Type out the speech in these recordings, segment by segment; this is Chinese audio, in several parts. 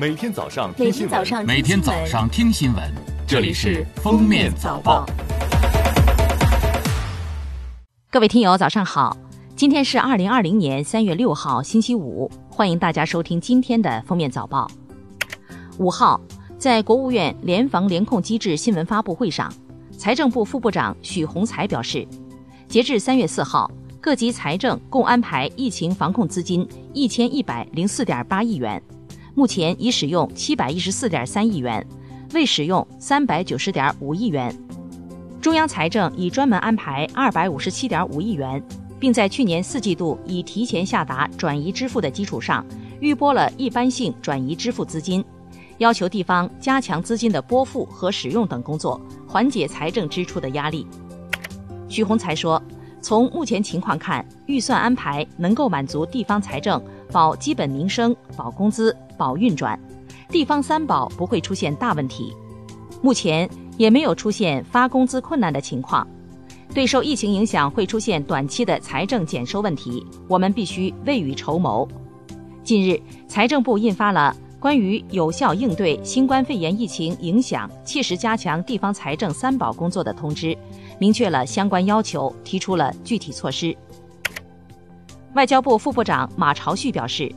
每天早上听新闻，每天早上听新闻，这里是《封面早报》。各位听友，早上好！今天是二零二零年三月六号，星期五，欢迎大家收听今天的《封面早报》。五号，在国务院联防联控机制新闻发布会上，财政部副部长许宏才表示，截至三月四号，各级财政共安排疫情防控资金一千一百零四点八亿元。目前已使用七百一十四点三亿元，未使用三百九十点五亿元。中央财政已专门安排二百五十七点五亿元，并在去年四季度已提前下达转移支付的基础上，预拨了一般性转移支付资金，要求地方加强资金的拨付和使用等工作，缓解财政支出的压力。许宏才说，从目前情况看，预算安排能够满足地方财政保基本民生、保工资。保运转，地方三保不会出现大问题，目前也没有出现发工资困难的情况。对受疫情影响会出现短期的财政减收问题，我们必须未雨绸缪。近日，财政部印发了关于有效应对新冠肺炎疫情影响、切实加强地方财政三保工作的通知，明确了相关要求，提出了具体措施。外交部副部长马朝旭表示。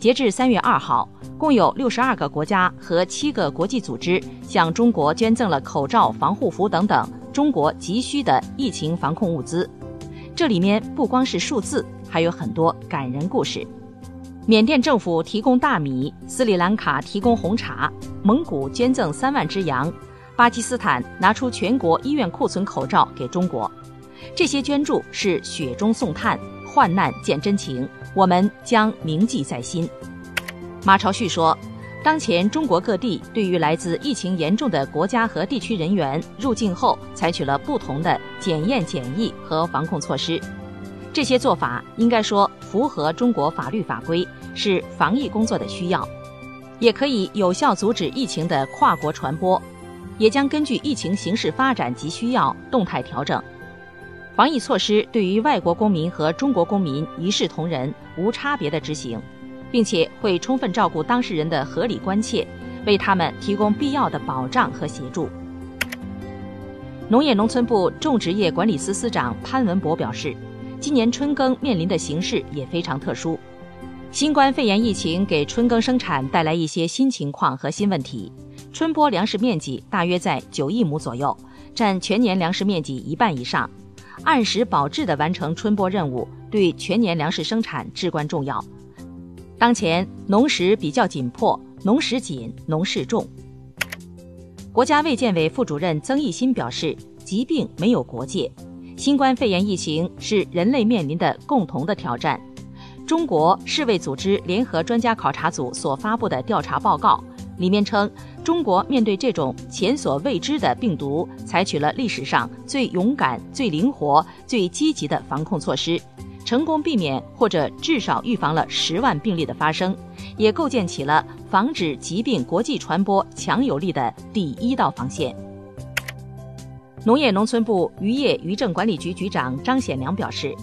截至三月二号，共有六十二个国家和七个国际组织向中国捐赠了口罩、防护服等等中国急需的疫情防控物资。这里面不光是数字，还有很多感人故事。缅甸政府提供大米，斯里兰卡提供红茶，蒙古捐赠三万只羊，巴基斯坦拿出全国医院库存口罩给中国。这些捐助是雪中送炭，患难见真情。我们将铭记在心。马朝旭说，当前中国各地对于来自疫情严重的国家和地区人员入境后，采取了不同的检验检疫和防控措施。这些做法应该说符合中国法律法规，是防疫工作的需要，也可以有效阻止疫情的跨国传播，也将根据疫情形势发展及需要动态调整。防疫措施对于外国公民和中国公民一视同仁、无差别的执行，并且会充分照顾当事人的合理关切，为他们提供必要的保障和协助。农业农村部种植业管理司司长潘文博表示，今年春耕面临的形势也非常特殊，新冠肺炎疫情给春耕生产带来一些新情况和新问题。春播粮食面积大约在九亿亩左右，占全年粮食面积一半以上。按时保质的完成春播任务，对全年粮食生产至关重要。当前农时比较紧迫，农时紧，农事重。国家卫健委副主任曾益新表示，疾病没有国界，新冠肺炎疫情是人类面临的共同的挑战。中国世卫组织联合专家考察组所发布的调查报告。里面称，中国面对这种前所未知的病毒，采取了历史上最勇敢、最灵活、最积极的防控措施，成功避免或者至少预防了十万病例的发生，也构建起了防止疾病国际传播强有力的第一道防线。农业农村部渔业渔政管理局局长张显良表示，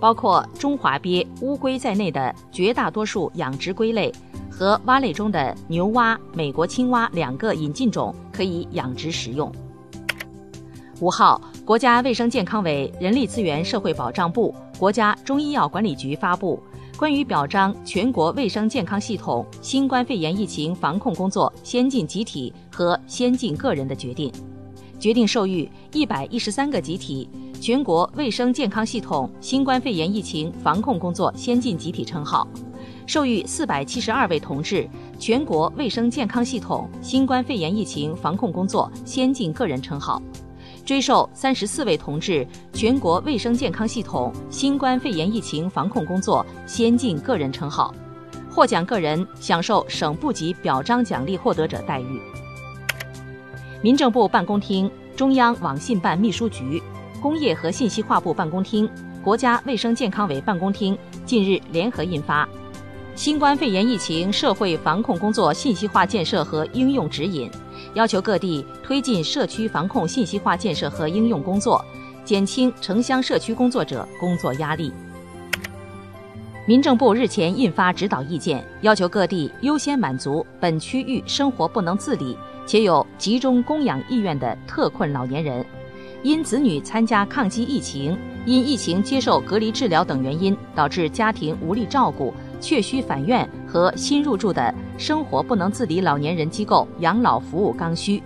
包括中华鳖、乌龟在内的绝大多数养殖龟类。和蛙类中的牛蛙、美国青蛙两个引进种可以养殖食用。五号，国家卫生健康委、人力资源社会保障部、国家中医药管理局发布关于表彰全国卫生健康系统新冠肺炎疫情防控工作先进集体和先进个人的决定，决定授予一百一十三个集体全国卫生健康系统新冠肺炎疫情防控工作先进集体称号。授予四百七十二位同志全国卫生健康系统新冠肺炎疫情防控工作先进个人称号，追授三十四位同志全国卫生健康系统新冠肺炎疫情防控工作先进个人称号，获奖个人享受省部级表彰奖励获得者待遇。民政部办公厅、中央网信办秘书局、工业和信息化部办公厅、国家卫生健康委办公厅近日联合印发。新冠肺炎疫情社会防控工作信息化建设和应用指引，要求各地推进社区防控信息化建设和应用工作，减轻城乡社区工作者工作压力。民政部日前印发指导意见，要求各地优先满足本区域生活不能自理且有集中供养意愿的特困老年人，因子女参加抗击疫情、因疫情接受隔离治疗等原因导致家庭无力照顾，确需返院和新入住的生活不能自理老年人机构养老服务刚需。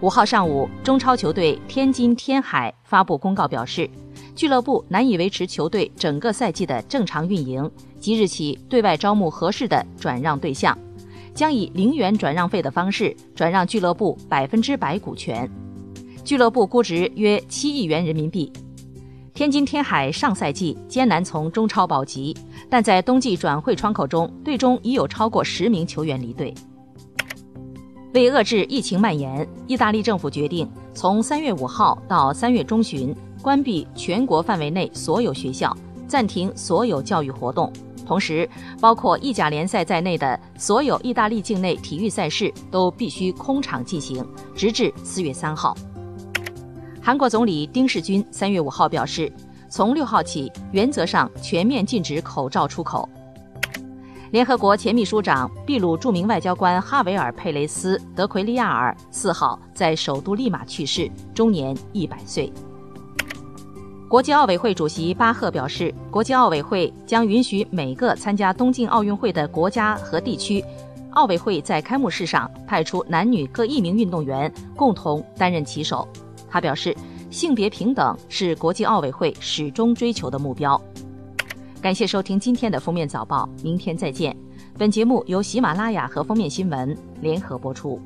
五号上午，中超球队天津天海发布公告表示。俱乐部难以维持球队整个赛季的正常运营，即日起对外招募合适的转让对象，将以零元转让费的方式转让俱乐部百分之百股权。俱乐部估值约七亿元人民币。天津天海上赛季艰难从中超保级，但在冬季转会窗口中，队中已有超过十名球员离队。为遏制疫情蔓延，意大利政府决定从三月五号到三月中旬。关闭全国范围内所有学校，暂停所有教育活动，同时，包括意甲联赛在内的所有意大利境内体育赛事都必须空场进行，直至四月三号。韩国总理丁世军三月五号表示，从六号起，原则上全面禁止口罩出口。联合国前秘书长、秘鲁著名外交官哈维尔·佩雷斯·德奎利亚尔四号在首都利马去世，终年一百岁。国际奥委会主席巴赫表示，国际奥委会将允许每个参加东京奥运会的国家和地区，奥委会在开幕式上派出男女各一名运动员共同担任旗手。他表示，性别平等是国际奥委会始终追求的目标。感谢收听今天的封面早报，明天再见。本节目由喜马拉雅和封面新闻联合播出。